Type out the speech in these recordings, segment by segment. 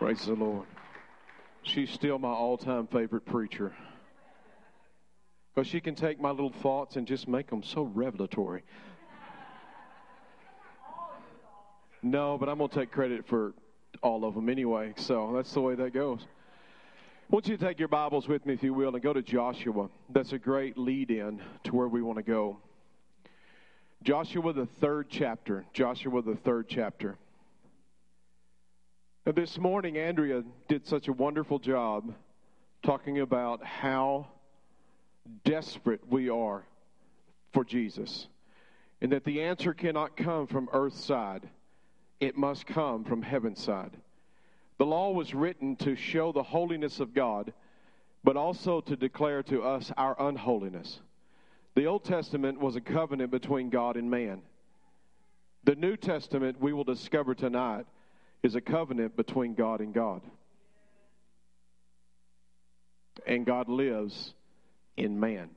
Praise the Lord. She's still my all time favorite preacher. Because she can take my little thoughts and just make them so revelatory. No, but I'm going to take credit for all of them anyway. So that's the way that goes. I want you to take your Bibles with me, if you will, and go to Joshua. That's a great lead in to where we want to go. Joshua, the third chapter. Joshua, the third chapter. This morning, Andrea did such a wonderful job talking about how desperate we are for Jesus, and that the answer cannot come from earth's side, it must come from heaven's side. The law was written to show the holiness of God, but also to declare to us our unholiness. The Old Testament was a covenant between God and man. The New Testament, we will discover tonight, is a covenant between God and God. And God lives in man.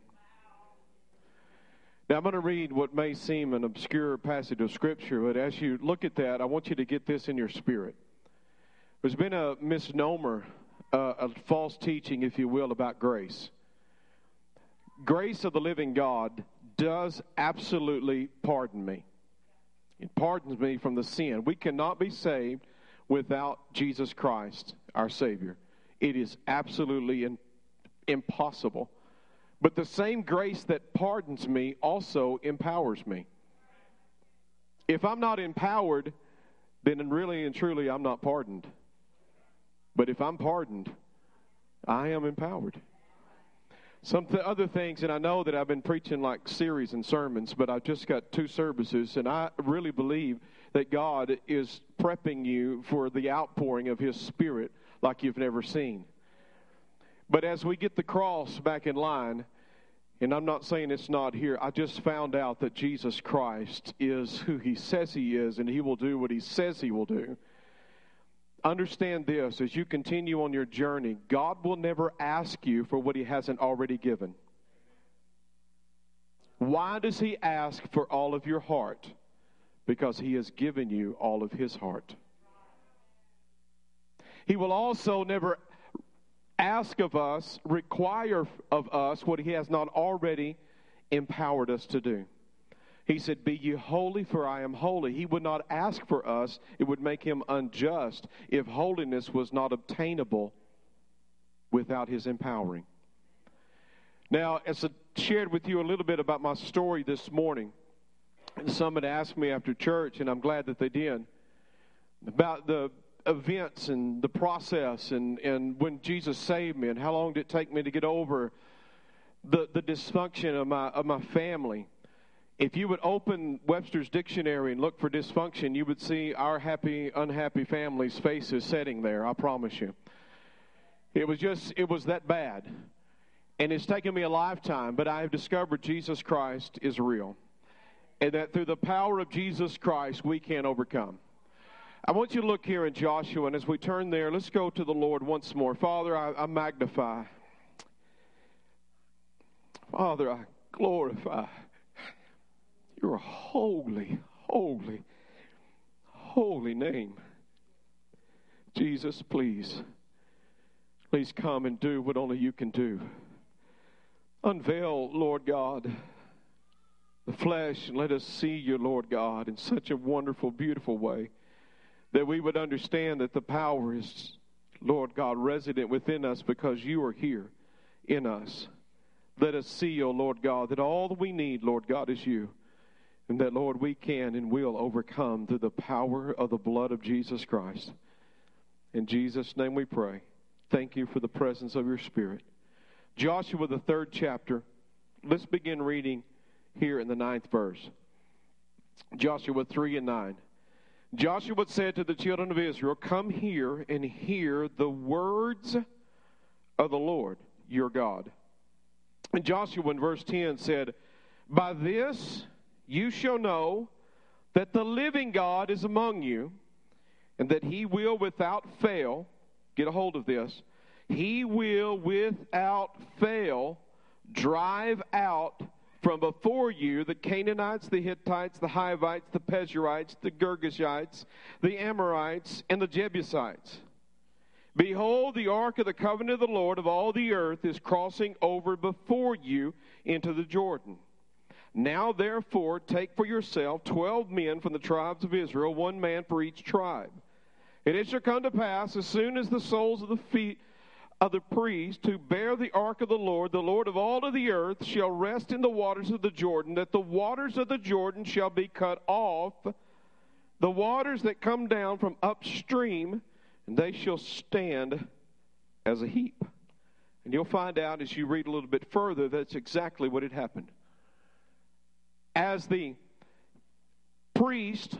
Now, I'm going to read what may seem an obscure passage of Scripture, but as you look at that, I want you to get this in your spirit. There's been a misnomer, uh, a false teaching, if you will, about grace. Grace of the living God does absolutely pardon me. It pardons me from the sin. We cannot be saved without Jesus Christ, our Savior. It is absolutely in, impossible. But the same grace that pardons me also empowers me. If I'm not empowered, then really and truly I'm not pardoned. But if I'm pardoned, I am empowered. Some th- other things, and I know that I've been preaching like series and sermons, but I've just got two services, and I really believe that God is prepping you for the outpouring of His Spirit like you've never seen. But as we get the cross back in line, and I'm not saying it's not here, I just found out that Jesus Christ is who He says He is, and He will do what He says He will do. Understand this as you continue on your journey, God will never ask you for what He hasn't already given. Why does He ask for all of your heart? Because he has given you all of his heart. He will also never ask of us, require of us what he has not already empowered us to do. He said, Be ye holy, for I am holy. He would not ask for us, it would make him unjust if holiness was not obtainable without his empowering. Now, as I shared with you a little bit about my story this morning, and some had asked me after church, and I'm glad that they did, about the events and the process and, and when Jesus saved me and how long did it take me to get over the, the dysfunction of my, of my family. If you would open Webster's dictionary and look for dysfunction, you would see our happy, unhappy families' faces sitting there, I promise you. It was just, it was that bad. And it's taken me a lifetime, but I have discovered Jesus Christ is real and that through the power of Jesus Christ we can overcome. I want you to look here in Joshua, and as we turn there, let's go to the Lord once more. Father, I, I magnify. Father, I glorify your holy, holy, holy name. Jesus, please, please come and do what only you can do. Unveil, Lord God the flesh and let us see you, Lord God, in such a wonderful, beautiful way that we would understand that the power is, Lord God, resident within us because you are here in us. Let us see, O oh Lord God, that all that we need, Lord God, is you. And that, Lord, we can and will overcome through the power of the blood of Jesus Christ. In Jesus' name we pray. Thank you for the presence of your Spirit. Joshua, the third chapter. Let's begin reading here in the ninth verse. Joshua 3 and 9. Joshua said to the children of Israel, Come here and hear the words of the Lord your God. And Joshua in verse 10 said, By this you shall know that the living God is among you, and that he will without fail, get a hold of this, he will without fail drive out from before you the Canaanites, the Hittites, the Hivites, the Perizzites, the Girgashites, the Amorites, and the Jebusites. Behold, the ark of the covenant of the Lord of all the earth is crossing over before you into the Jordan. Now, therefore, take for yourself twelve men from the tribes of Israel, one man for each tribe. And it shall come to pass, as soon as the soles of the feet of the priests who bear the ark of the Lord, the Lord of all of the earth, shall rest in the waters of the Jordan, that the waters of the Jordan shall be cut off, the waters that come down from upstream, and they shall stand as a heap. And you'll find out as you read a little bit further that's exactly what had happened. As the priest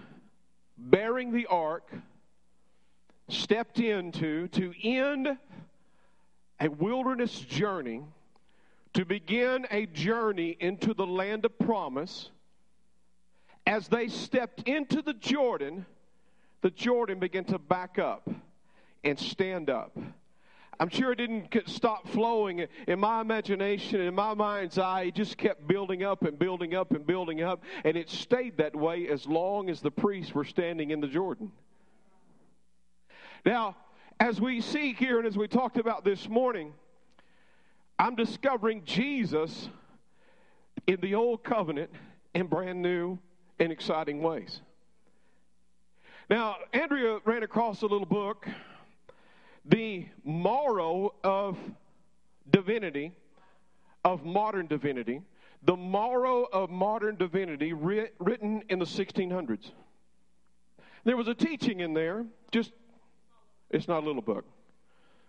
bearing the ark stepped into to end a wilderness journey, to begin a journey into the land of promise, as they stepped into the Jordan, the Jordan began to back up and stand up. I'm sure it didn't stop flowing in my imagination, in my mind's eye. It just kept building up and building up and building up. And it stayed that way as long as the priests were standing in the Jordan. Now, as we see here and as we talked about this morning, I'm discovering Jesus in the old covenant in brand new and exciting ways. Now, Andrea ran across a little book, The Marrow of Divinity, of Modern Divinity, The Marrow of Modern Divinity, written in the 1600s. There was a teaching in there, just it's not a little book.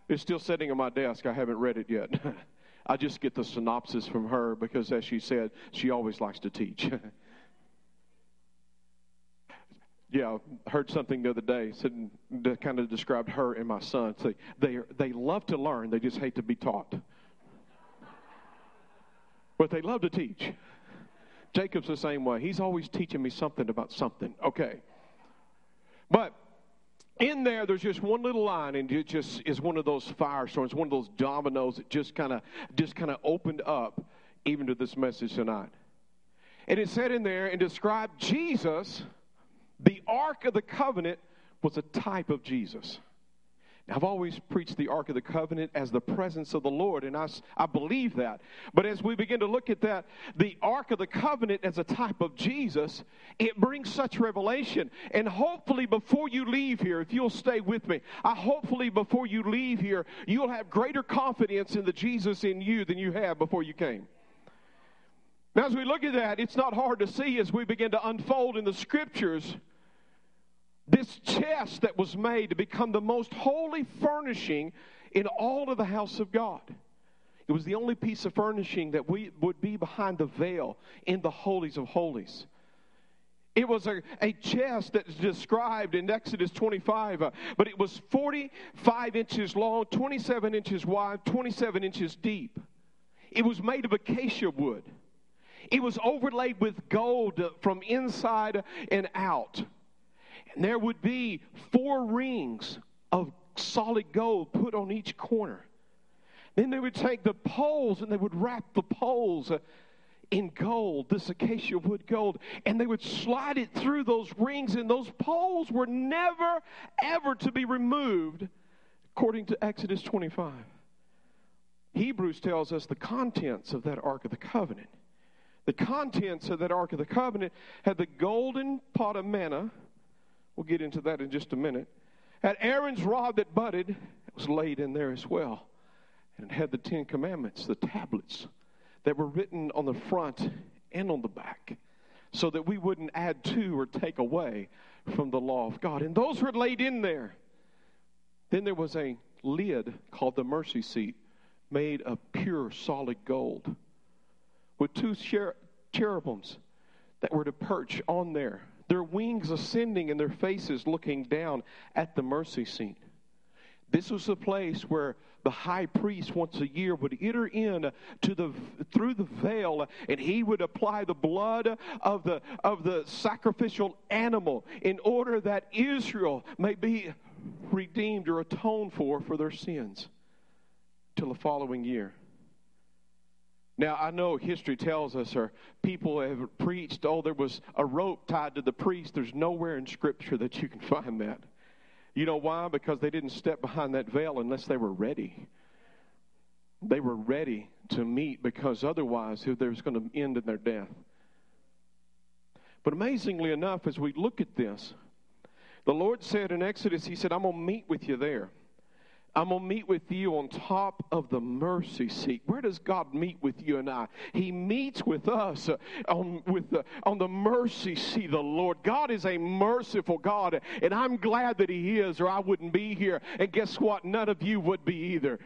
It's still sitting on my desk. I haven't read it yet. I just get the synopsis from her because, as she said, she always likes to teach. yeah, heard something the other day. Said that kind of described her and my son. Say they they love to learn. They just hate to be taught. but they love to teach. Jacob's the same way. He's always teaching me something about something. Okay, but in there, there's just one little line, and it just is one of those firestorms, one of those dominoes that just kind of just kind of opened up even to this message tonight. And it said in there and described Jesus, the Ark of the Covenant was a type of Jesus. I've always preached the Ark of the Covenant as the presence of the Lord, and I, I believe that. But as we begin to look at that, the Ark of the Covenant as a type of Jesus, it brings such revelation. And hopefully, before you leave here, if you'll stay with me, I hopefully before you leave here, you'll have greater confidence in the Jesus in you than you have before you came. Now, as we look at that, it's not hard to see as we begin to unfold in the scriptures this chest that was made to become the most holy furnishing in all of the house of God. It was the only piece of furnishing that we would be behind the veil in the holies of holies. It was a, a chest that's described in Exodus 25, uh, but it was 45 inches long, 27 inches wide, 27 inches deep. It was made of acacia wood. It was overlaid with gold from inside and out. And there would be four rings of solid gold put on each corner. Then they would take the poles and they would wrap the poles uh, in gold, this acacia wood gold, and they would slide it through those rings, and those poles were never, ever to be removed, according to Exodus 25. Hebrews tells us the contents of that Ark of the Covenant. The contents of that Ark of the Covenant had the golden pot of manna We'll get into that in just a minute. Had Aaron's rod that budded, it was laid in there as well. And it had the Ten Commandments, the tablets that were written on the front and on the back, so that we wouldn't add to or take away from the law of God. And those were laid in there. Then there was a lid called the mercy seat, made of pure solid gold, with two cherubims that were to perch on there their wings ascending and their faces looking down at the mercy seat. This was a place where the high priest once a year would enter in to the through the veil and he would apply the blood of the of the sacrificial animal in order that Israel may be redeemed or atoned for for their sins till the following year. Now, I know history tells us, or people have preached, oh, there was a rope tied to the priest. There's nowhere in Scripture that you can find that. You know why? Because they didn't step behind that veil unless they were ready. They were ready to meet because otherwise there was going to end in their death. But amazingly enough, as we look at this, the Lord said in Exodus, He said, I'm going to meet with you there. I'm going to meet with you on top of the mercy seat. Where does God meet with you and I? He meets with us uh, on, with the, on the mercy seat the Lord. God is a merciful God, and I'm glad that He is, or I wouldn't be here. And guess what? None of you would be either.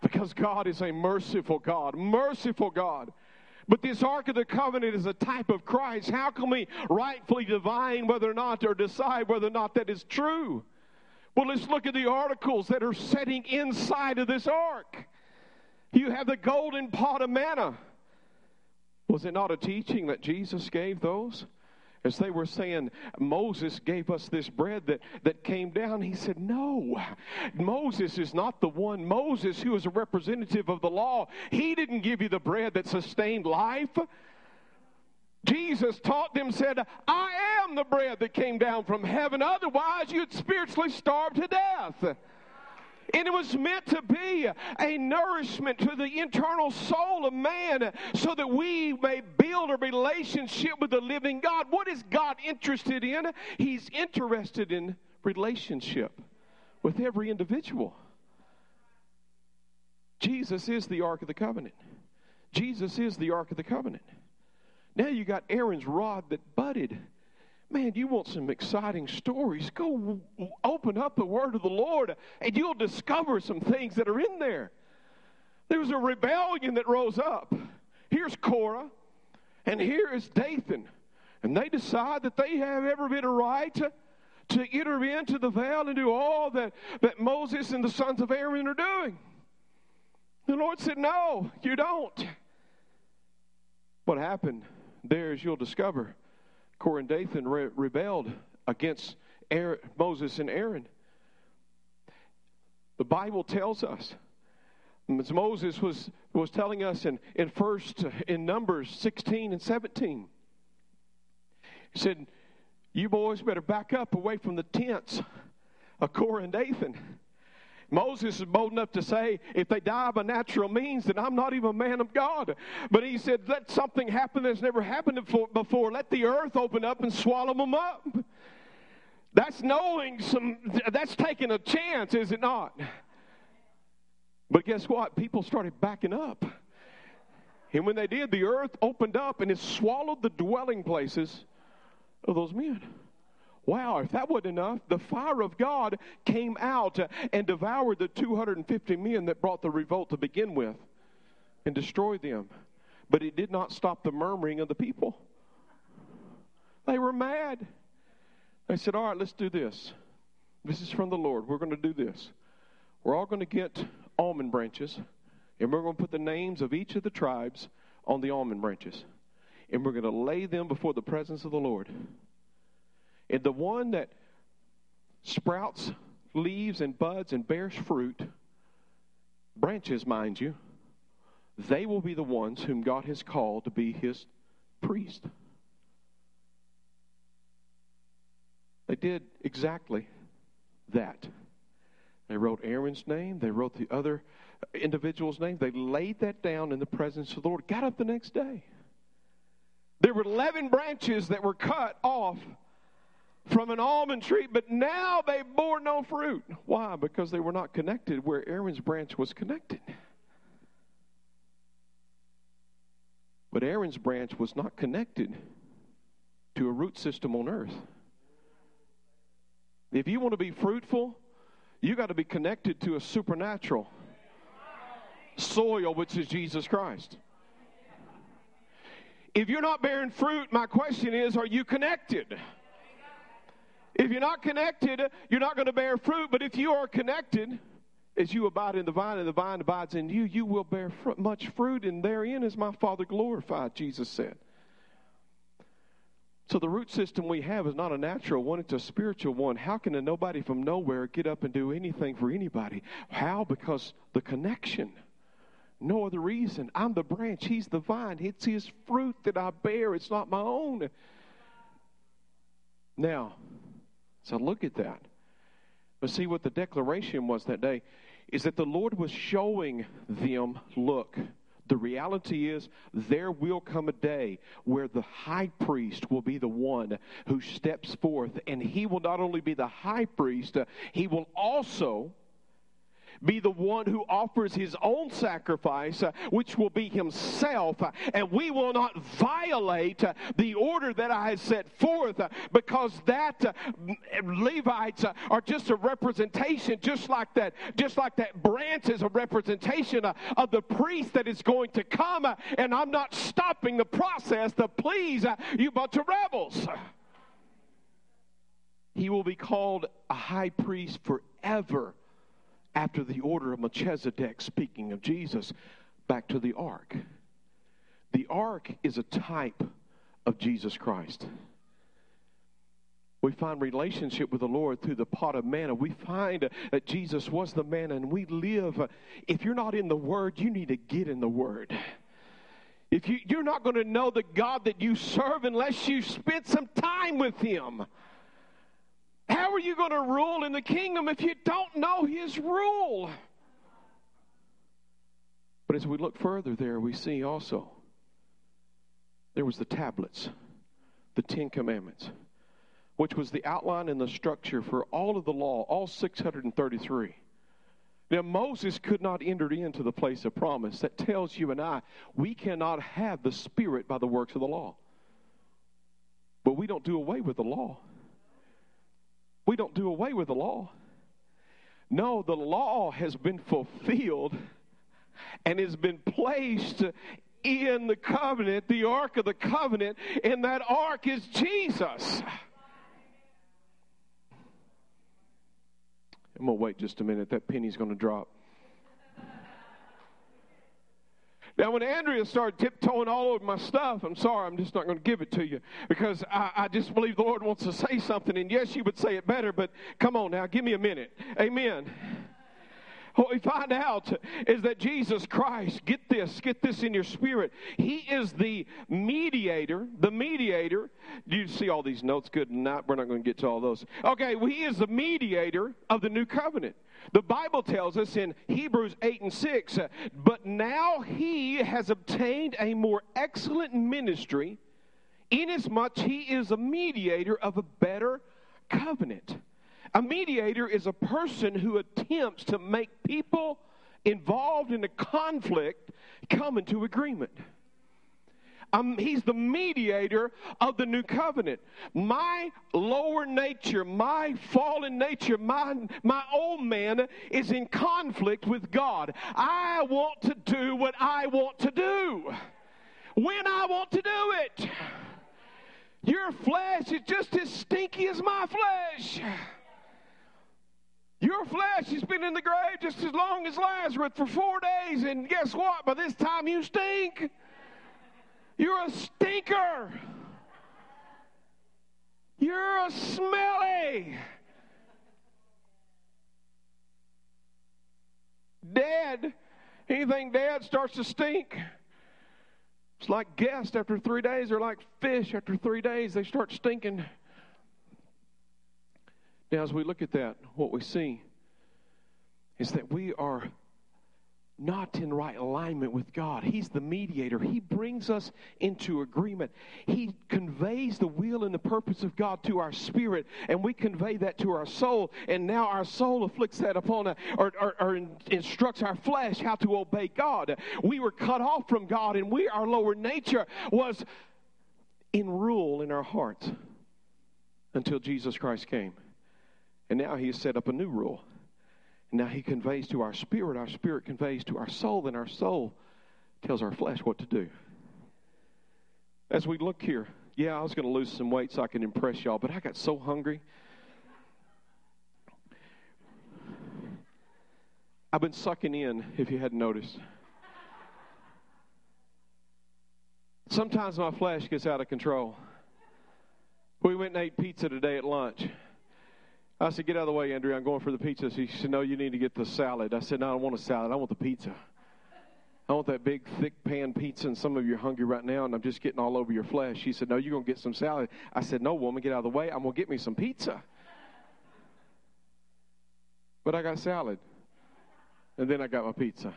Because God is a merciful God. Merciful God. But this Ark of the Covenant is a type of Christ. How can we rightfully divine whether or not, or decide whether or not that is true? Well, let's look at the articles that are setting inside of this ark. You have the golden pot of manna. Was it not a teaching that Jesus gave those? As they were saying, Moses gave us this bread that, that came down. He said, No, Moses is not the one. Moses, who is a representative of the law, he didn't give you the bread that sustained life. Jesus taught them, said, I am the bread that came down from heaven. Otherwise, you'd spiritually starve to death. And it was meant to be a nourishment to the internal soul of man so that we may build a relationship with the living God. What is God interested in? He's interested in relationship with every individual. Jesus is the Ark of the Covenant. Jesus is the Ark of the Covenant. Now you got Aaron's rod that budded. Man, you want some exciting stories? Go open up the Word of the Lord and you'll discover some things that are in there. There was a rebellion that rose up. Here's Korah, and here is Dathan. And they decide that they have every bit of right to, to enter into the veil and do all that, that Moses and the sons of Aaron are doing. The Lord said, No, you don't. What happened? There, as you'll discover, Korah and Dathan re- rebelled against Aaron, Moses and Aaron. The Bible tells us, as Moses was, was telling us in, in first in Numbers 16 and 17. He said, You boys better back up away from the tents of Korah and Dathan. Moses is bold enough to say, if they die by natural means, then I'm not even a man of God. But he said, let something happen that's never happened before. Let the earth open up and swallow them up. That's knowing some, that's taking a chance, is it not? But guess what? People started backing up. And when they did, the earth opened up and it swallowed the dwelling places of those men. Wow, if that wasn't enough, the fire of God came out and devoured the 250 men that brought the revolt to begin with and destroyed them. But it did not stop the murmuring of the people. They were mad. They said, All right, let's do this. This is from the Lord. We're going to do this. We're all going to get almond branches, and we're going to put the names of each of the tribes on the almond branches, and we're going to lay them before the presence of the Lord. And the one that sprouts leaves and buds and bears fruit, branches, mind you, they will be the ones whom God has called to be his priest. They did exactly that. They wrote Aaron's name, they wrote the other individual's name, they laid that down in the presence of the Lord, got up the next day. There were 11 branches that were cut off from an almond tree, but now they bore no fruit. Why? Because they were not connected where Aaron's branch was connected. But Aaron's branch was not connected to a root system on earth. If you want to be fruitful, you got to be connected to a supernatural soil, which is Jesus Christ. If you're not bearing fruit, my question is are you connected? If you're not connected, you're not going to bear fruit. But if you are connected, as you abide in the vine and the vine abides in you, you will bear fr- much fruit, and therein is my Father glorified, Jesus said. So the root system we have is not a natural one, it's a spiritual one. How can a nobody from nowhere get up and do anything for anybody? How? Because the connection. No other reason. I'm the branch, he's the vine. It's his fruit that I bear, it's not my own. Now, so look at that. But see what the declaration was that day is that the Lord was showing them look, the reality is, there will come a day where the high priest will be the one who steps forth, and he will not only be the high priest, uh, he will also be the one who offers his own sacrifice, uh, which will be himself. Uh, and we will not violate uh, the order that I have set forth uh, because that uh, Levites uh, are just a representation, just like that, just like that branch is a representation of the priest that is going to come. and I'm not stopping the process to please you bunch of rebels. He will be called a high priest forever after the order of Melchizedek, speaking of Jesus, back to the ark. The ark is a type of Jesus Christ. We find relationship with the Lord through the pot of manna. We find that Jesus was the manna, and we live. If you're not in the Word, you need to get in the Word. If you, you're not going to know the God that you serve unless you spend some time with Him. How are you going to rule in the kingdom if you don't know his rule? But as we look further there, we see also there was the tablets, the Ten Commandments, which was the outline and the structure for all of the law, all 633. Now, Moses could not enter into the place of promise. That tells you and I we cannot have the Spirit by the works of the law. But we don't do away with the law. We don't do away with the law. No, the law has been fulfilled and has been placed in the covenant, the ark of the covenant, and that ark is Jesus. I'm going to wait just a minute. That penny's going to drop. Now, when Andrea started tiptoeing all over my stuff, I'm sorry, I'm just not going to give it to you because I, I, just believe the Lord wants to say something. And yes, you would say it better, but come on now, give me a minute. Amen. What we find out is that Jesus Christ, get this, get this in your spirit. He is the mediator, the mediator. Do you see all these notes? Good night. We're not going to get to all those. Okay, well, he is the mediator of the new covenant. The Bible tells us in Hebrews 8 and 6, uh, but now he has obtained a more excellent ministry, inasmuch he is a mediator of a better covenant. A mediator is a person who attempts to make people involved in a conflict come into agreement. Um, he's the mediator of the new covenant. My lower nature, my fallen nature, my, my old man is in conflict with God. I want to do what I want to do when I want to do it. Your flesh is just as stinky as my flesh. Your flesh has been in the grave just as long as Lazarus for four days, and guess what? By this time you stink. You're a stinker. You're a smelly. Dead. Anything dead starts to stink. It's like guests after three days, or like fish after three days, they start stinking. Now, as we look at that, what we see is that we are not in right alignment with God. He's the mediator. He brings us into agreement. He conveys the will and the purpose of God to our spirit, and we convey that to our soul. And now our soul afflicts that upon a, or, or, or instructs our flesh how to obey God. We were cut off from God, and we, our lower nature, was in rule in our hearts until Jesus Christ came. And now He has set up a new rule. And Now he conveys to our spirit, our spirit conveys to our soul, and our soul tells our flesh what to do. As we look here, yeah, I was going to lose some weight so I can impress y'all, but I got so hungry. I've been sucking in, if you hadn't noticed. Sometimes my flesh gets out of control. We went and ate pizza today at lunch. I said, Get out of the way, Andrea. I'm going for the pizza. She said, No, you need to get the salad. I said, No, I don't want a salad. I want the pizza. I want that big, thick pan pizza, and some of you are hungry right now, and I'm just getting all over your flesh. She said, No, you're going to get some salad. I said, No, woman, get out of the way. I'm going to get me some pizza. but I got salad. And then I got my pizza.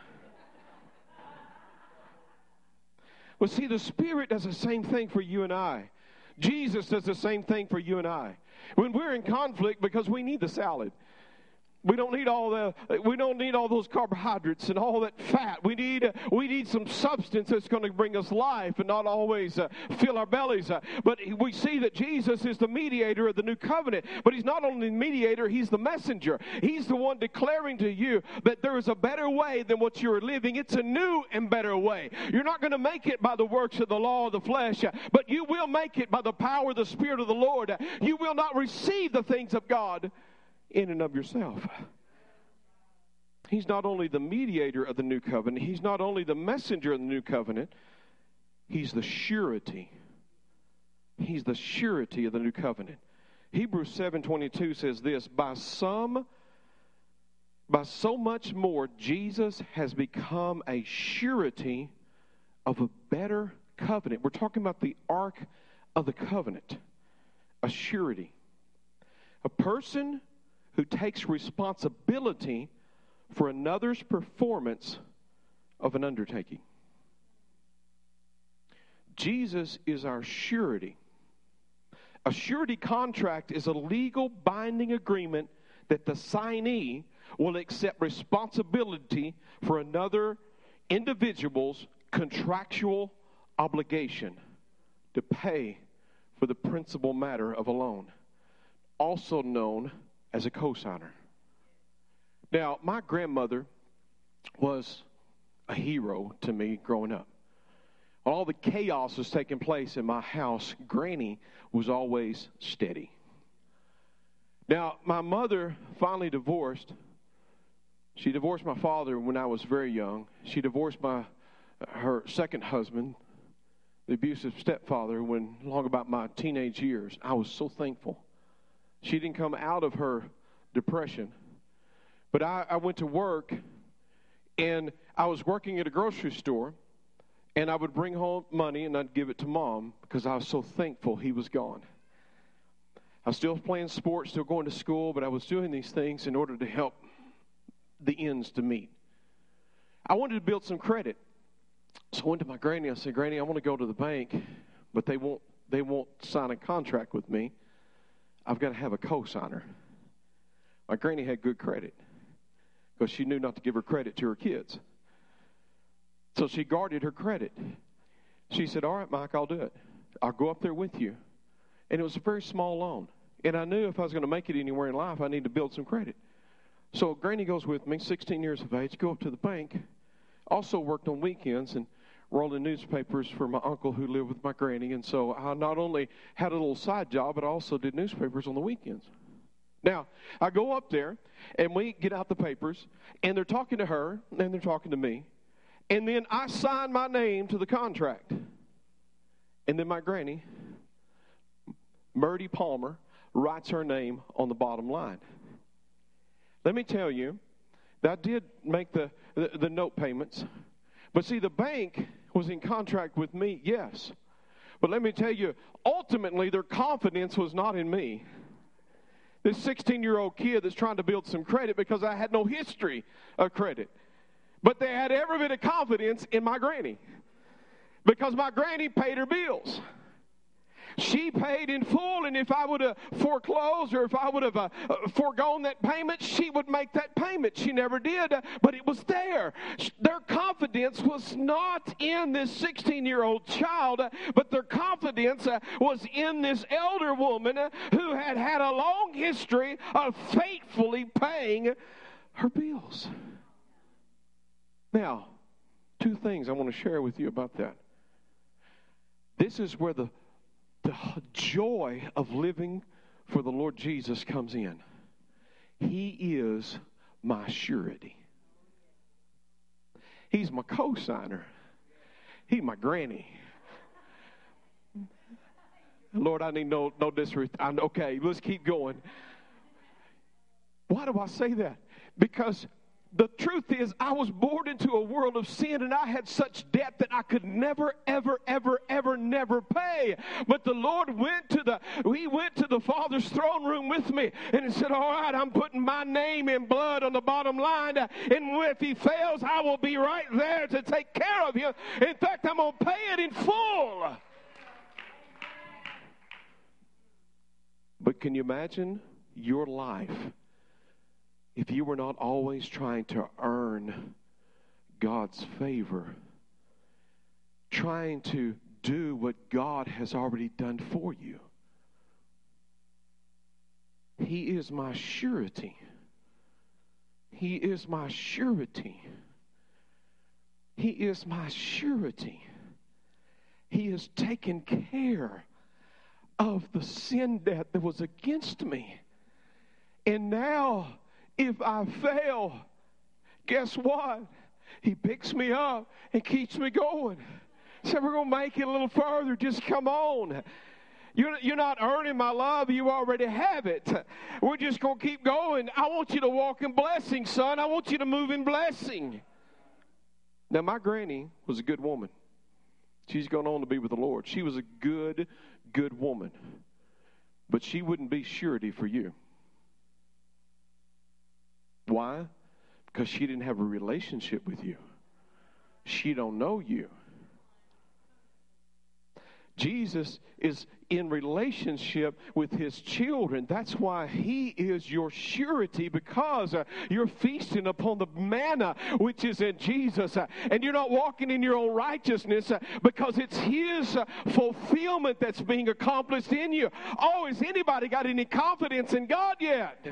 Well, see, the Spirit does the same thing for you and I. Jesus does the same thing for you and I. When we're in conflict because we need the salad, we don't need all the we don't need all those carbohydrates and all that fat. We need we need some substance that's going to bring us life and not always uh, fill our bellies. Uh, but we see that Jesus is the mediator of the new covenant. But he's not only the mediator, he's the messenger. He's the one declaring to you that there is a better way than what you're living. It's a new and better way. You're not going to make it by the works of the law of the flesh, uh, but you will make it by the power of the Spirit of the Lord. You will not receive the things of God in and of yourself. He's not only the mediator of the new covenant, he's not only the messenger of the new covenant, he's the surety. He's the surety of the new covenant. Hebrews 7:22 says this, by some by so much more Jesus has become a surety of a better covenant. We're talking about the ark of the covenant, a surety. A person who takes responsibility for another's performance of an undertaking. Jesus is our surety. A surety contract is a legal binding agreement that the signee will accept responsibility for another individual's contractual obligation to pay for the principal matter of a loan, also known as a cosigner. Now, my grandmother was a hero to me growing up. All the chaos was taking place in my house, Granny was always steady. Now, my mother finally divorced. She divorced my father when I was very young. She divorced my her second husband, the abusive stepfather, when long about my teenage years. I was so thankful she didn't come out of her depression. But I, I went to work, and I was working at a grocery store, and I would bring home money and I'd give it to mom because I was so thankful he was gone. I was still playing sports, still going to school, but I was doing these things in order to help the ends to meet. I wanted to build some credit. So I went to my granny. I said, Granny, I want to go to the bank, but they won't they won't sign a contract with me. I've got to have a cosigner. My granny had good credit because she knew not to give her credit to her kids. So she guarded her credit. She said, All right, Mike, I'll do it. I'll go up there with you. And it was a very small loan. And I knew if I was going to make it anywhere in life, I need to build some credit. So Granny goes with me, 16 years of age, go up to the bank. Also worked on weekends and rolling newspapers for my uncle who lived with my granny. And so I not only had a little side job, but I also did newspapers on the weekends. Now, I go up there and we get out the papers, and they're talking to her, and they're talking to me. And then I sign my name to the contract. And then my granny, Murdy Palmer, writes her name on the bottom line. Let me tell you, that did make the, the, the note payments. But see, the bank was in contract with me, yes. But let me tell you, ultimately, their confidence was not in me. This 16 year old kid that's trying to build some credit because I had no history of credit. But they had every bit of confidence in my granny because my granny paid her bills. She paid in full, and if I would have foreclosed or if I would have uh, uh, foregone that payment, she would make that payment. She never did, uh, but it was there. Their confidence was not in this 16 year old child, uh, but their confidence was in this elder woman who had had a long history of faithfully paying her bills. Now, two things I want to share with you about that. This is where the the joy of living for the Lord Jesus comes in. He is my surety. He's my co-signer. He's my granny. Lord, I need no no disrespect. Okay, let's keep going. Why do I say that? Because the truth is, I was born into a world of sin and I had such debt that I could never, ever, ever, ever, never pay. But the Lord went to the, He went to the Father's throne room with me and He said, All right, I'm putting my name in blood on the bottom line. And if He fails, I will be right there to take care of him. In fact, I'm going to pay it in full. But can you imagine your life? If you were not always trying to earn God's favor, trying to do what God has already done for you. He is my surety. He is my surety. He is my surety. He has taken care of the sin debt that was against me. And now if I fail, guess what? He picks me up and keeps me going. So we're going to make it a little further. Just come on. You're, you're not earning my love. You already have it. We're just going to keep going. I want you to walk in blessing, son. I want you to move in blessing. Now, my granny was a good woman. She's gone on to be with the Lord. She was a good, good woman. But she wouldn't be surety for you. Why? Because she didn't have a relationship with you. She don't know you. Jesus is in relationship with his children. That's why he is your surety because uh, you're feasting upon the manna which is in Jesus. Uh, and you're not walking in your own righteousness uh, because it's his uh, fulfillment that's being accomplished in you. Oh, has anybody got any confidence in God yet?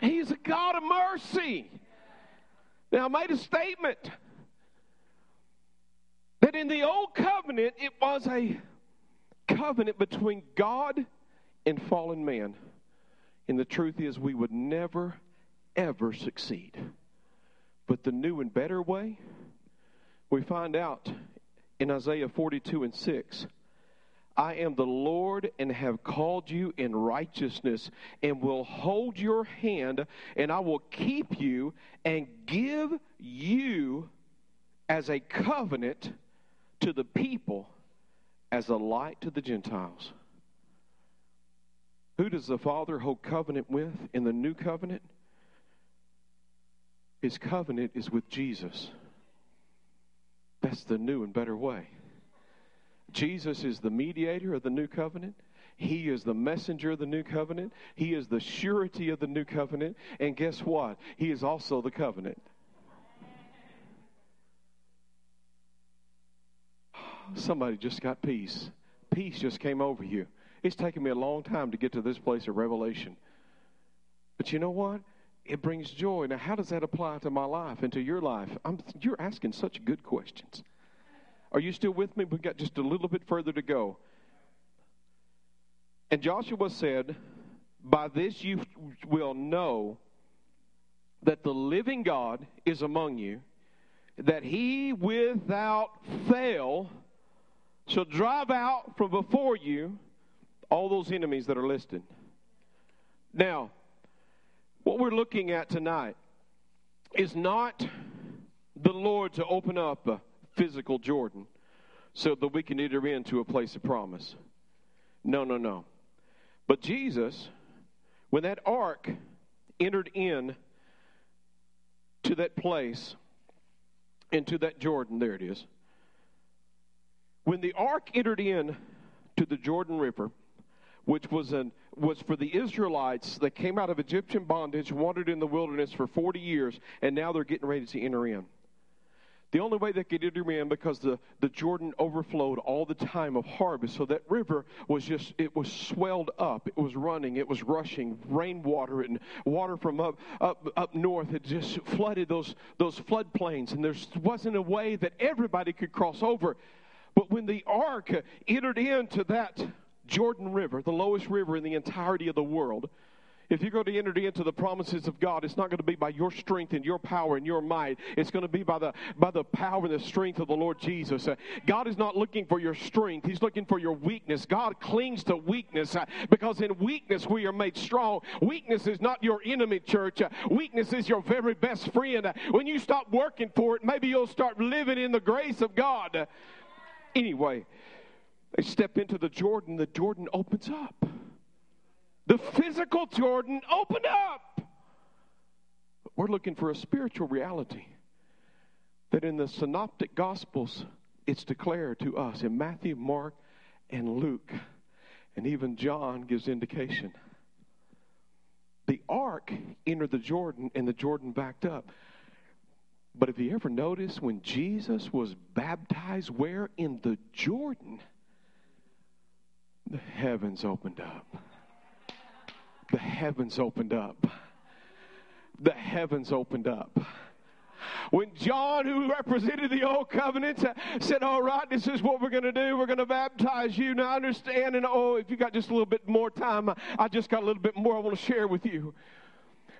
He's a God of mercy. Now, I made a statement that in the old covenant, it was a covenant between God and fallen man. And the truth is, we would never, ever succeed. But the new and better way, we find out in Isaiah 42 and 6 I am the Lord and have called you in righteousness and will hold your hand and I will keep you and give you as a covenant to the people as a light to the Gentiles. Who does the Father hold covenant with in the new covenant? His covenant is with Jesus. That's the new and better way. Jesus is the mediator of the new covenant. He is the messenger of the new covenant. He is the surety of the new covenant. And guess what? He is also the covenant. Somebody just got peace. Peace just came over you. It's taken me a long time to get to this place of revelation. But you know what? It brings joy. Now, how does that apply to my life and to your life? I'm, you're asking such good questions. Are you still with me? We've got just a little bit further to go. And Joshua said, By this you will know that the living God is among you, that he without fail shall drive out from before you all those enemies that are listed. Now, what we're looking at tonight is not the Lord to open up uh, physical Jordan so that we can enter into a place of promise. No, no, no. But Jesus, when that ark entered in to that place, into that Jordan, there it is. When the ark entered in to the Jordan River, which was an was for the Israelites that came out of Egyptian bondage, wandered in the wilderness for 40 years, and now they're getting ready to enter in. The only way they could enter in because the, the Jordan overflowed all the time of harvest. So that river was just, it was swelled up. It was running. It was rushing. Rainwater and water from up, up, up north had just flooded those, those floodplains. And there wasn't a way that everybody could cross over. But when the ark entered into that Jordan River, the lowest river in the entirety of the world, If you're going to enter into the promises of God, it's not going to be by your strength and your power and your might. It's going to be by the by the power and the strength of the Lord Jesus. Uh, God is not looking for your strength; He's looking for your weakness. God clings to weakness uh, because in weakness we are made strong. Weakness is not your enemy, church. Uh, weakness is your very best friend. When you stop working for it, maybe you'll start living in the grace of God. Anyway, they step into the Jordan. The Jordan opens up. The physical Jordan opened up. we're looking for a spiritual reality that in the synoptic gospels it's declared to us in Matthew, Mark, and Luke, and even John gives indication. The ark entered the Jordan and the Jordan backed up. But if you ever notice when Jesus was baptized, where? In the Jordan, the heavens opened up the heavens opened up. The heavens opened up. When John, who represented the old covenant, said, All right, this is what we're going to do. We're going to baptize you. Now, understand, and oh, if you got just a little bit more time, I just got a little bit more I want to share with you.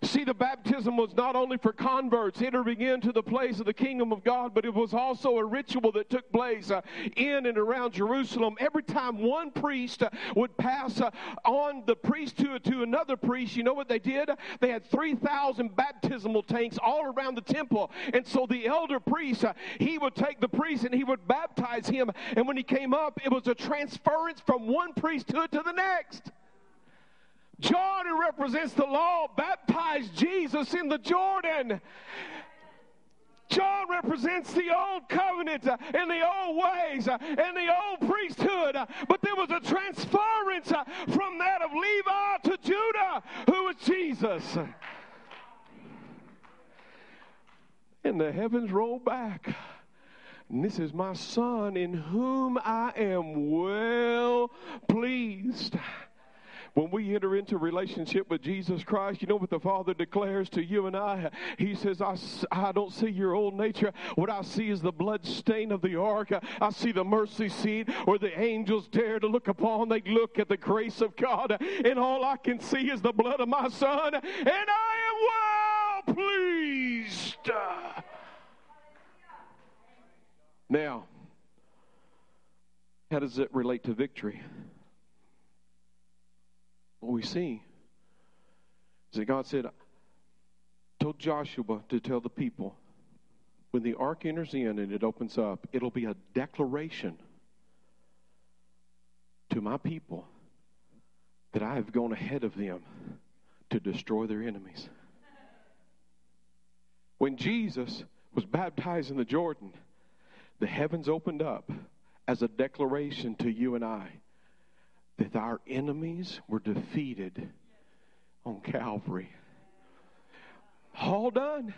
See, the baptism was not only for converts entering into the place of the kingdom of God, but it was also a ritual that took place uh, in and around Jerusalem. Every time one priest uh, would pass uh, on the priesthood to another priest, you know what they did? They had 3,000 baptismal tanks all around the temple. And so the elder priest, he would take the priest and he would baptize him. And when he came up, it was a transference from one priesthood to the next. Who represents the law, baptized Jesus in the Jordan. John represents the old covenant uh, and the old ways uh, and the old priesthood, uh, but there was a transference from that of Levi to Judah, who was Jesus. And the heavens rolled back. And this is my son in whom I am well pleased. When we enter into relationship with Jesus Christ, you know what the Father declares to you and I? He says, I, I don't see your old nature. What I see is the blood stain of the ark. I see the mercy seat where the angels dare to look upon. They look at the grace of God, and all I can see is the blood of my son, and I am well pleased. Now, how does it relate to victory? What we see is that God said, told Joshua to tell the people, when the ark enters in and it opens up, it'll be a declaration to my people that I have gone ahead of them to destroy their enemies. When Jesus was baptized in the Jordan, the heavens opened up as a declaration to you and I that our enemies were defeated on Calvary. All done.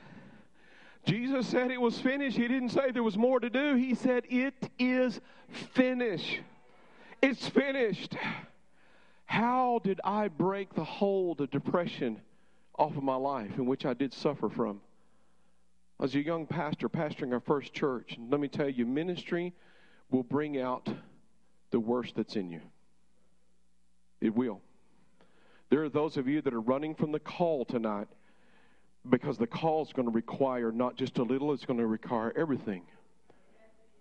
Jesus said it was finished. He didn't say there was more to do. He said, It is finished. It's finished. How did I break the hold of depression off of my life, in which I did suffer from? As a young pastor, pastoring our first church, let me tell you, ministry will bring out the worst that's in you. It will. There are those of you that are running from the call tonight because the call is going to require not just a little, it's going to require everything.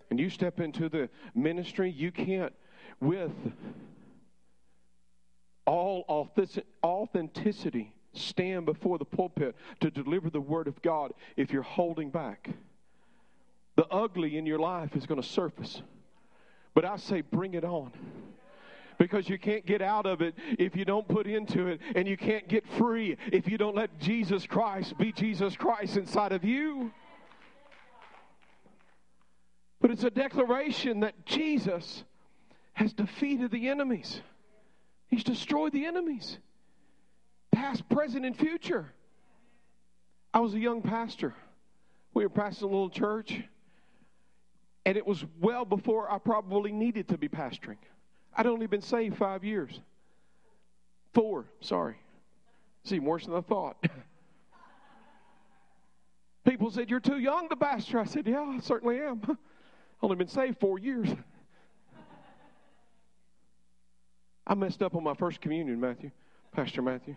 And you step into the ministry, you can't, with all authenticity, stand before the pulpit to deliver the word of God if you're holding back. The ugly in your life is going to surface. But I say, bring it on because you can't get out of it if you don't put into it, and you can't get free if you don't let Jesus Christ be Jesus Christ inside of you. But it's a declaration that Jesus has defeated the enemies. He's destroyed the enemies, past, present, and future. I was a young pastor. We were pastoring a little church, and it was well before I probably needed to be pastoring. I'd only been saved five years. Four, sorry. See, worse than I thought. People said, You're too young to pastor. I said, Yeah, I certainly am. only been saved four years. I messed up on my first communion, Matthew, Pastor Matthew.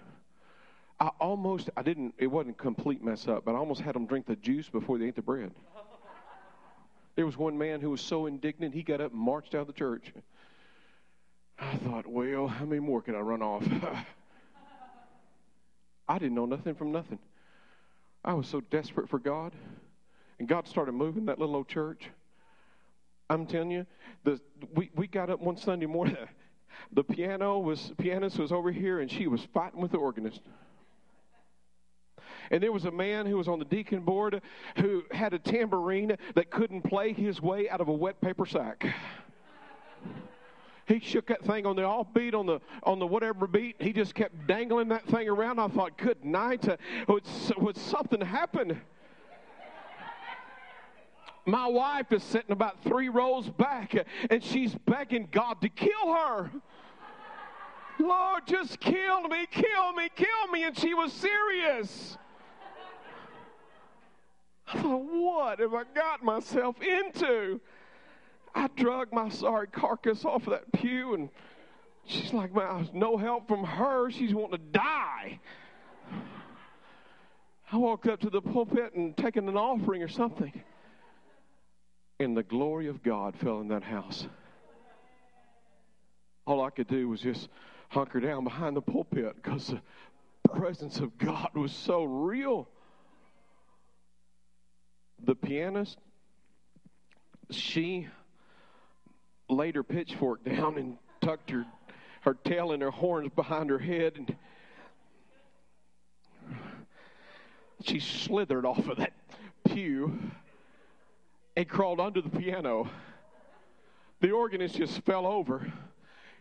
I almost, I didn't, it wasn't a complete mess up, but I almost had them drink the juice before they ate the bread. There was one man who was so indignant, he got up and marched out of the church. I thought, well, how many more can I run off? I didn't know nothing from nothing. I was so desperate for God. And God started moving that little old church. I'm telling you, the, we, we got up one Sunday morning. The piano was pianist was over here, and she was fighting with the organist. And there was a man who was on the deacon board who had a tambourine that couldn't play his way out of a wet paper sack. He shook that thing on the off beat, on the on the whatever beat. He just kept dangling that thing around. I thought, good night. Uh, would, would something happen? My wife is sitting about three rows back and she's begging God to kill her. Lord, just kill me, kill me, kill me. And she was serious. I thought, what have I got myself into? I drug my sorry carcass off of that pew, and she's like, man, no help from her. She's wanting to die. I walked up to the pulpit and taken an offering or something. And the glory of God fell in that house. All I could do was just hunker down behind the pulpit because the presence of God was so real the pianist, she laid her pitchfork down and tucked her, her tail and her horns behind her head and she slithered off of that pew and crawled under the piano. The organist just fell over.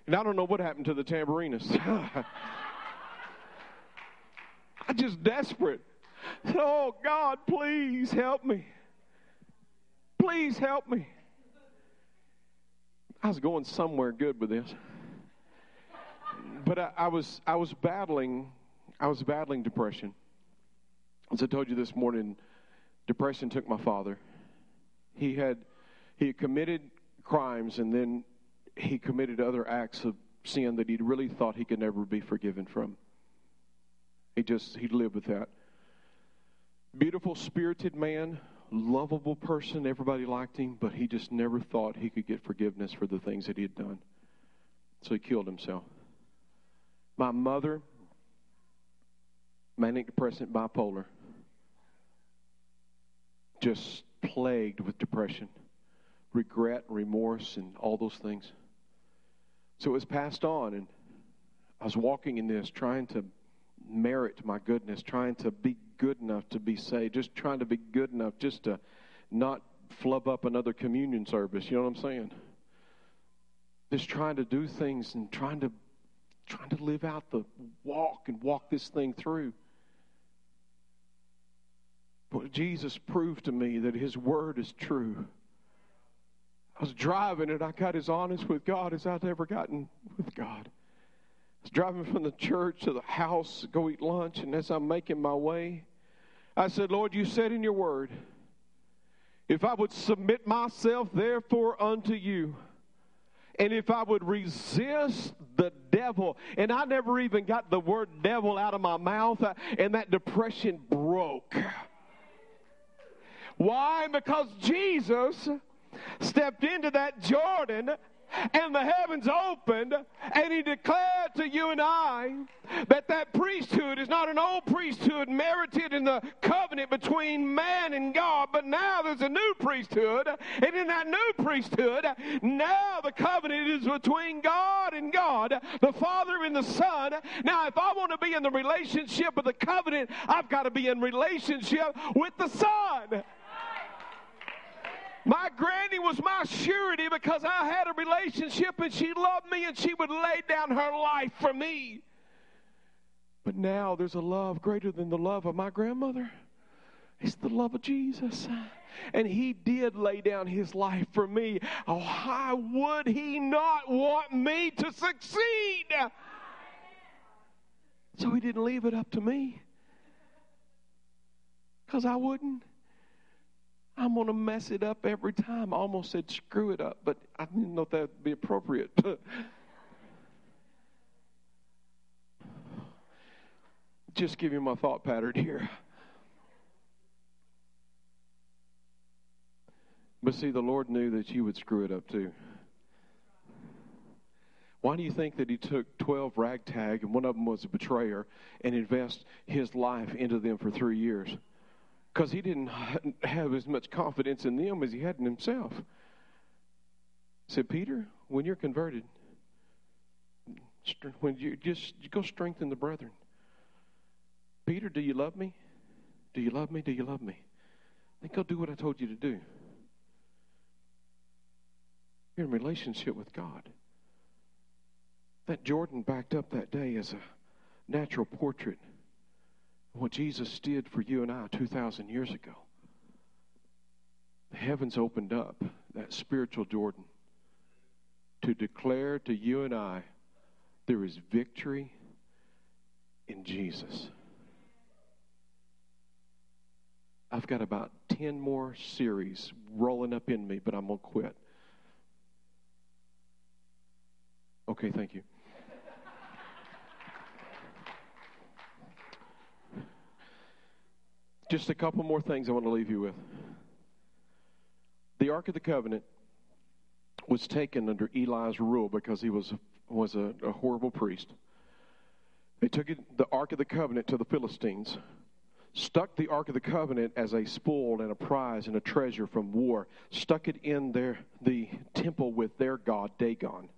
And I don't know what happened to the tambourinist. I'm just desperate. Oh, God, please help me. Please help me. I was going somewhere good with this. But I, I, was I was battling I was battling depression. As I told you this morning, depression took my father. He had he had committed crimes and then he committed other acts of sin that he really thought he could never be forgiven from. He just he lived with that beautiful, spirited man, lovable person. Everybody liked him, but he just never thought he could get forgiveness for the things that he had done. So he killed himself. My mother, manic depressant, bipolar, just plagued with depression, regret, remorse, and all those things. So it was passed on, and I was walking in this, trying to merit my goodness, trying to be good enough to be saved, just trying to be good enough just to not flub up another communion service. You know what I'm saying? Just trying to do things and trying to trying to live out the walk and walk this thing through. But Jesus proved to me that His Word is true. I was driving and I got as honest with God as I'd ever gotten with God. I was driving from the church to the house to go eat lunch, and as I'm making my way, I said, Lord, you said in your word, if I would submit myself, therefore, unto you, and if I would resist the devil, and I never even got the word devil out of my mouth, uh, and that depression broke. Why? Because Jesus stepped into that Jordan and the heavens opened, and he declared to you and I that that priesthood is not an old priesthood merited in the covenant between man and God, but now there's a new priesthood, and in that new priesthood, now the covenant is between God and God, the Father and the Son. Now, if I want to be in the relationship of the covenant, I've got to be in relationship with the Son. My granny was my surety because I had a relationship and she loved me and she would lay down her life for me. But now there's a love greater than the love of my grandmother. It's the love of Jesus. And he did lay down his life for me. Oh, why would he not want me to succeed? So he didn't leave it up to me. Because I wouldn't. I'm going to mess it up every time. I almost said screw it up, but I didn't know if that would be appropriate. Just give you my thought pattern here. But see, the Lord knew that you would screw it up too. Why do you think that he took 12 ragtag and one of them was a betrayer and invest his life into them for three years? Because he didn't have as much confidence in them as he had in himself. He said, Peter, when you're converted, when you just you go strengthen the brethren. Peter, do you love me? Do you love me? Do you love me? Then go do what I told you to do. You're in relationship with God. That Jordan backed up that day as a natural portrait what Jesus did for you and I 2,000 years ago. The heavens opened up, that spiritual Jordan, to declare to you and I there is victory in Jesus. I've got about 10 more series rolling up in me, but I'm going to quit. Okay, thank you. Just a couple more things I want to leave you with. The Ark of the Covenant was taken under Eli's rule because he was was a, a horrible priest. They took it, the Ark of the Covenant to the Philistines, stuck the Ark of the Covenant as a spoil and a prize and a treasure from war, stuck it in their the temple with their god Dagon.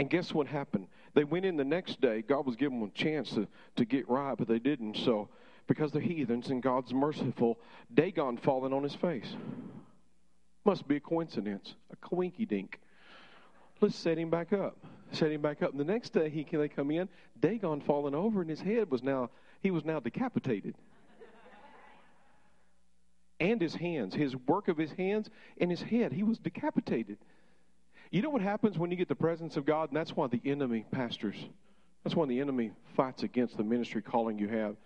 And guess what happened? They went in the next day. God was giving them a chance to, to get right, but they didn't. So because they're heathens and God's merciful, Dagon falling on his face. Must be a coincidence, a coinky dink. Let's set him back up. Set him back up. And the next day he they come in, Dagon falling over, and his head was now he was now decapitated. and his hands, his work of his hands and his head, he was decapitated. You know what happens when you get the presence of God? And that's why the enemy, pastors, that's why the enemy fights against the ministry calling you have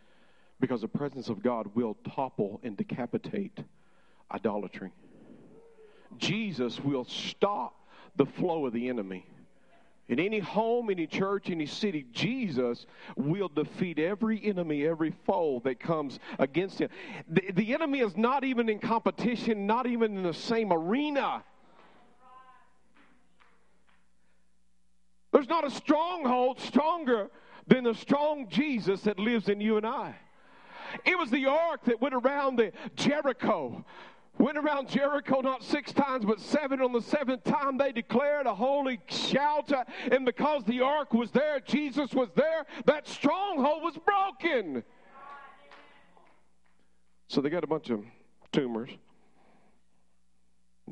because the presence of God will topple and decapitate idolatry. Jesus will stop the flow of the enemy. In any home, any church, any city, Jesus will defeat every enemy, every foe that comes against him. The, the enemy is not even in competition, not even in the same arena. There's not a stronghold stronger than the strong Jesus that lives in you and I. It was the ark that went around the Jericho. Went around Jericho not six times, but seven. On the seventh time, they declared a holy shout. Uh, and because the ark was there, Jesus was there, that stronghold was broken. So they got a bunch of tumors.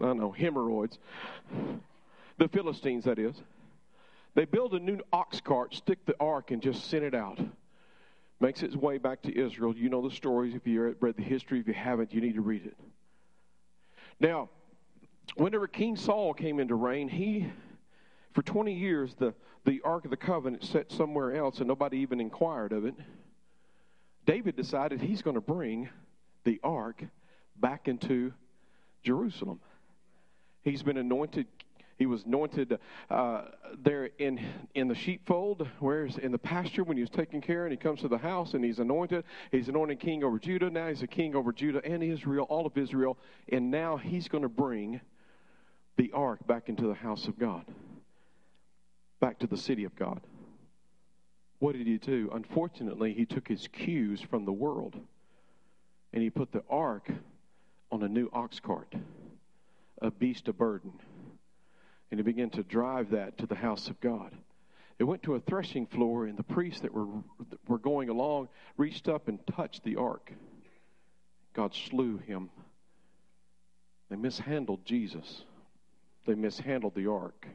I know, hemorrhoids. The Philistines, that is. They build a new ox cart, stick the ark, and just send it out makes its way back to Israel. You know the stories. If you read the history, if you haven't, you need to read it. Now, whenever King Saul came into reign, he, for 20 years, the, the Ark of the Covenant sat somewhere else and nobody even inquired of it. David decided he's going to bring the Ark back into Jerusalem. He's been anointed he was anointed uh, there in, in the sheepfold, whereas in the pasture when he was taking care, and he comes to the house and he's anointed. He's anointed king over Judah. Now he's a king over Judah and Israel, all of Israel. And now he's going to bring the ark back into the house of God, back to the city of God. What did he do? Unfortunately, he took his cues from the world and he put the ark on a new ox cart, a beast of burden and he began to drive that to the house of God. It went to a threshing floor, and the priests that were, were going along reached up and touched the ark. God slew him. They mishandled Jesus, they mishandled the ark.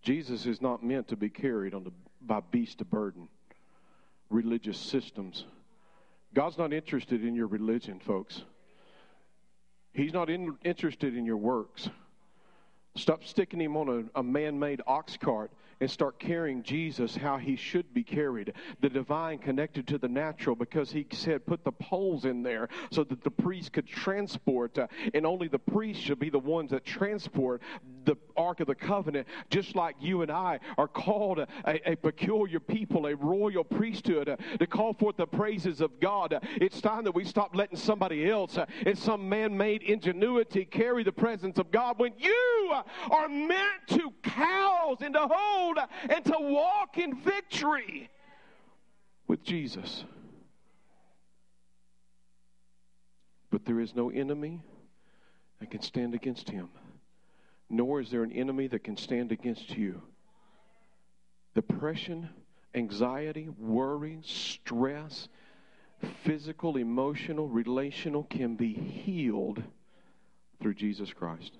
Jesus is not meant to be carried on the, by beast of burden, religious systems. God's not interested in your religion, folks. He's not in, interested in your works. Stop sticking him on a, a man made ox cart and start carrying Jesus how he should be carried. The divine connected to the natural because he said, put the poles in there so that the priest could transport, uh, and only the priest should be the ones that transport the Ark of the Covenant, just like you and I are called a, a, peculiar people, a royal priesthood, uh, to call forth the praises of God. Uh, it's time that we stop letting somebody else, uh, in some man made ingenuity, carry the presence of God when you are meant to house and to hold and to walk in victory with Jesus. But there is no enemy that can stand against him, nor is there an enemy that can stand against you. Depression, anxiety, worry, stress, physical, emotional, relational can be healed through Jesus Christ.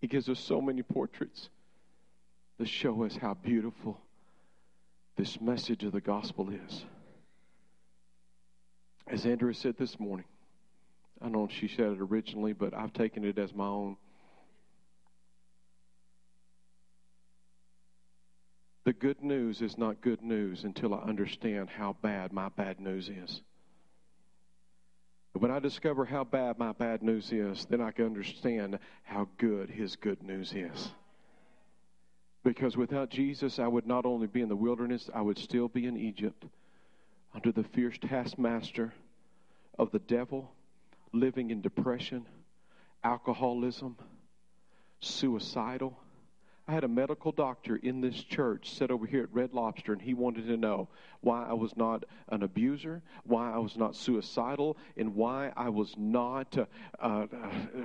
He gives us so many portraits that show us how beautiful this message of the gospel is. As Andrea said this morning, I know she said it originally, but I've taken it as my own. The good news is not good news until I understand how bad my bad news is. When I discover how bad my bad news is, then I can understand how good his good news is. Because without Jesus, I would not only be in the wilderness, I would still be in Egypt under the fierce taskmaster of the devil, living in depression, alcoholism, suicidal. I had a medical doctor in this church sit over here at Red Lobster, and he wanted to know why I was not an abuser, why I was not suicidal, and why I was not uh, uh,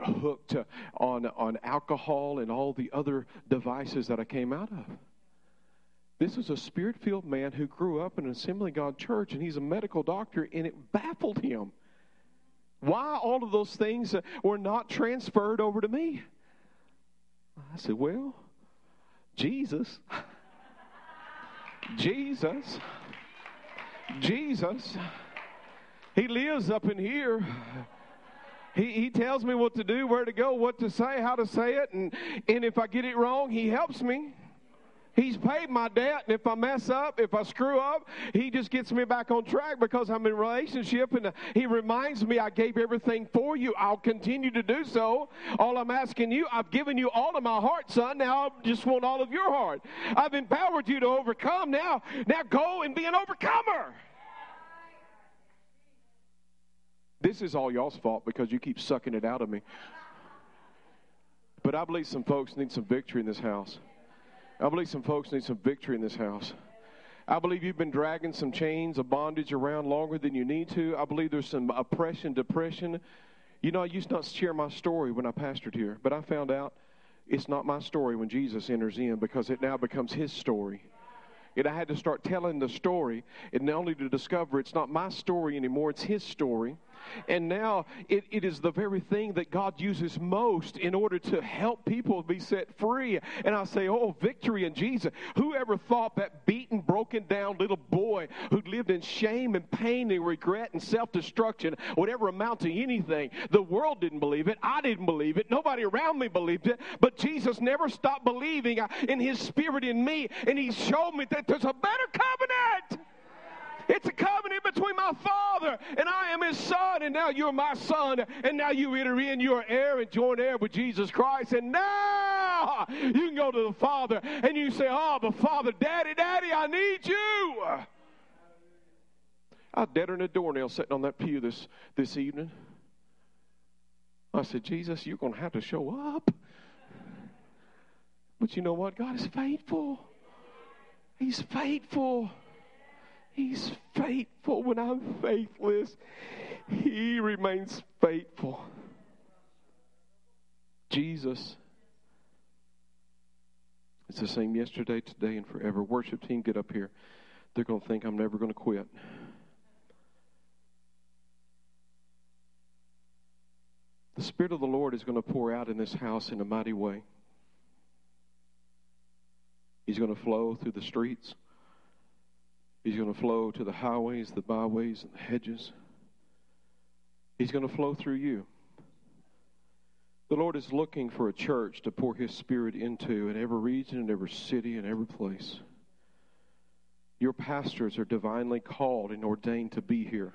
hooked on, on alcohol and all the other devices that I came out of. This is a spirit filled man who grew up in an Assembly God church, and he's a medical doctor, and it baffled him why all of those things were not transferred over to me. I said, Well, Jesus, Jesus, Jesus, He lives up in here. He, he tells me what to do, where to go, what to say, how to say it, and, and if I get it wrong, He helps me. He's paid my debt, and if I mess up, if I screw up, he just gets me back on track because I'm in relationship, and uh, he reminds me I gave everything for you. I'll continue to do so. All I'm asking you, I've given you all of my heart, son. Now I just want all of your heart. I've empowered you to overcome. Now, now go and be an overcomer. This is all y'all's fault because you keep sucking it out of me. But I believe some folks need some victory in this house. I believe some folks need some victory in this house. I believe you've been dragging some chains of bondage around longer than you need to. I believe there's some oppression, depression. You know, I used not to share my story when I pastored here, but I found out it's not my story when Jesus enters in because it now becomes his story. And I had to start telling the story, and only to discover it's not my story anymore, it's his story. And now it, it is the very thing that God uses most in order to help people be set free. And I say, Oh, victory in Jesus. Whoever thought that beaten, broken down little boy who lived in shame and pain and regret and self destruction would ever amount to anything? The world didn't believe it. I didn't believe it. Nobody around me believed it. But Jesus never stopped believing in his spirit in me. And he showed me that there's a better covenant. It's a covenant between my Father and I am His Son, and now you're my Son, and now you enter in, you're heir and joint heir with Jesus Christ, and now you can go to the Father and you say, Oh, but Father, Daddy, Daddy, I need you. I was deader than a doornail sitting on that pew this, this evening. I said, Jesus, you're going to have to show up. But you know what? God is faithful. He's faithful. He's faithful when I'm faithless. He remains faithful. Jesus. It's the same yesterday, today, and forever. Worship team, get up here. They're going to think I'm never going to quit. The Spirit of the Lord is going to pour out in this house in a mighty way. He's going to flow through the streets. He's going to flow to the highways, the byways, and the hedges. He's going to flow through you. The Lord is looking for a church to pour His Spirit into in every region, in every city, in every place. Your pastors are divinely called and ordained to be here.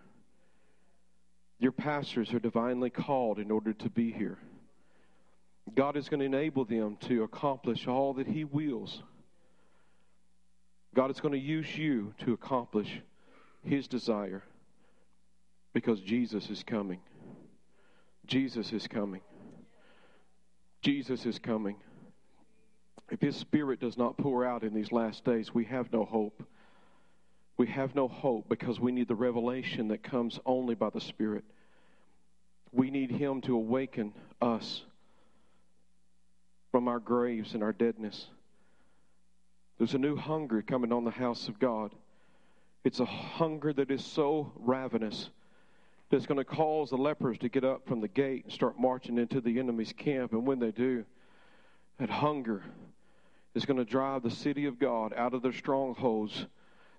Your pastors are divinely called in order to be here. God is going to enable them to accomplish all that He wills. God is going to use you to accomplish His desire because Jesus is coming. Jesus is coming. Jesus is coming. If His Spirit does not pour out in these last days, we have no hope. We have no hope because we need the revelation that comes only by the Spirit. We need Him to awaken us from our graves and our deadness. There's a new hunger coming on the house of God. It's a hunger that is so ravenous that's going to cause the lepers to get up from the gate and start marching into the enemy's camp. And when they do, that hunger is going to drive the city of God out of their strongholds,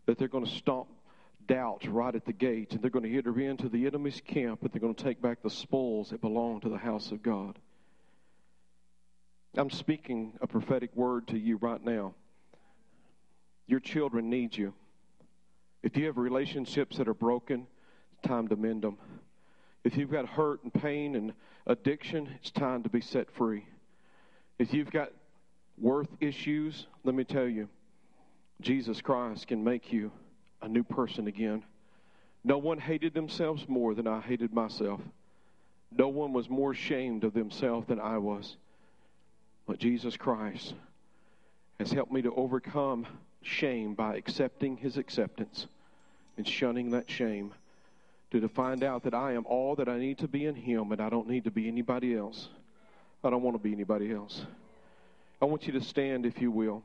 that they're going to stomp doubt right at the gate, and they're going to enter into the enemy's camp, and they're going to take back the spoils that belong to the house of God. I'm speaking a prophetic word to you right now. Your children need you. If you have relationships that are broken, it's time to mend them. If you've got hurt and pain and addiction, it's time to be set free. If you've got worth issues, let me tell you, Jesus Christ can make you a new person again. No one hated themselves more than I hated myself. No one was more ashamed of themselves than I was. But Jesus Christ has helped me to overcome shame by accepting his acceptance and shunning that shame to find out that I am all that I need to be in him and I don't need to be anybody else. I don't want to be anybody else. I want you to stand, if you will.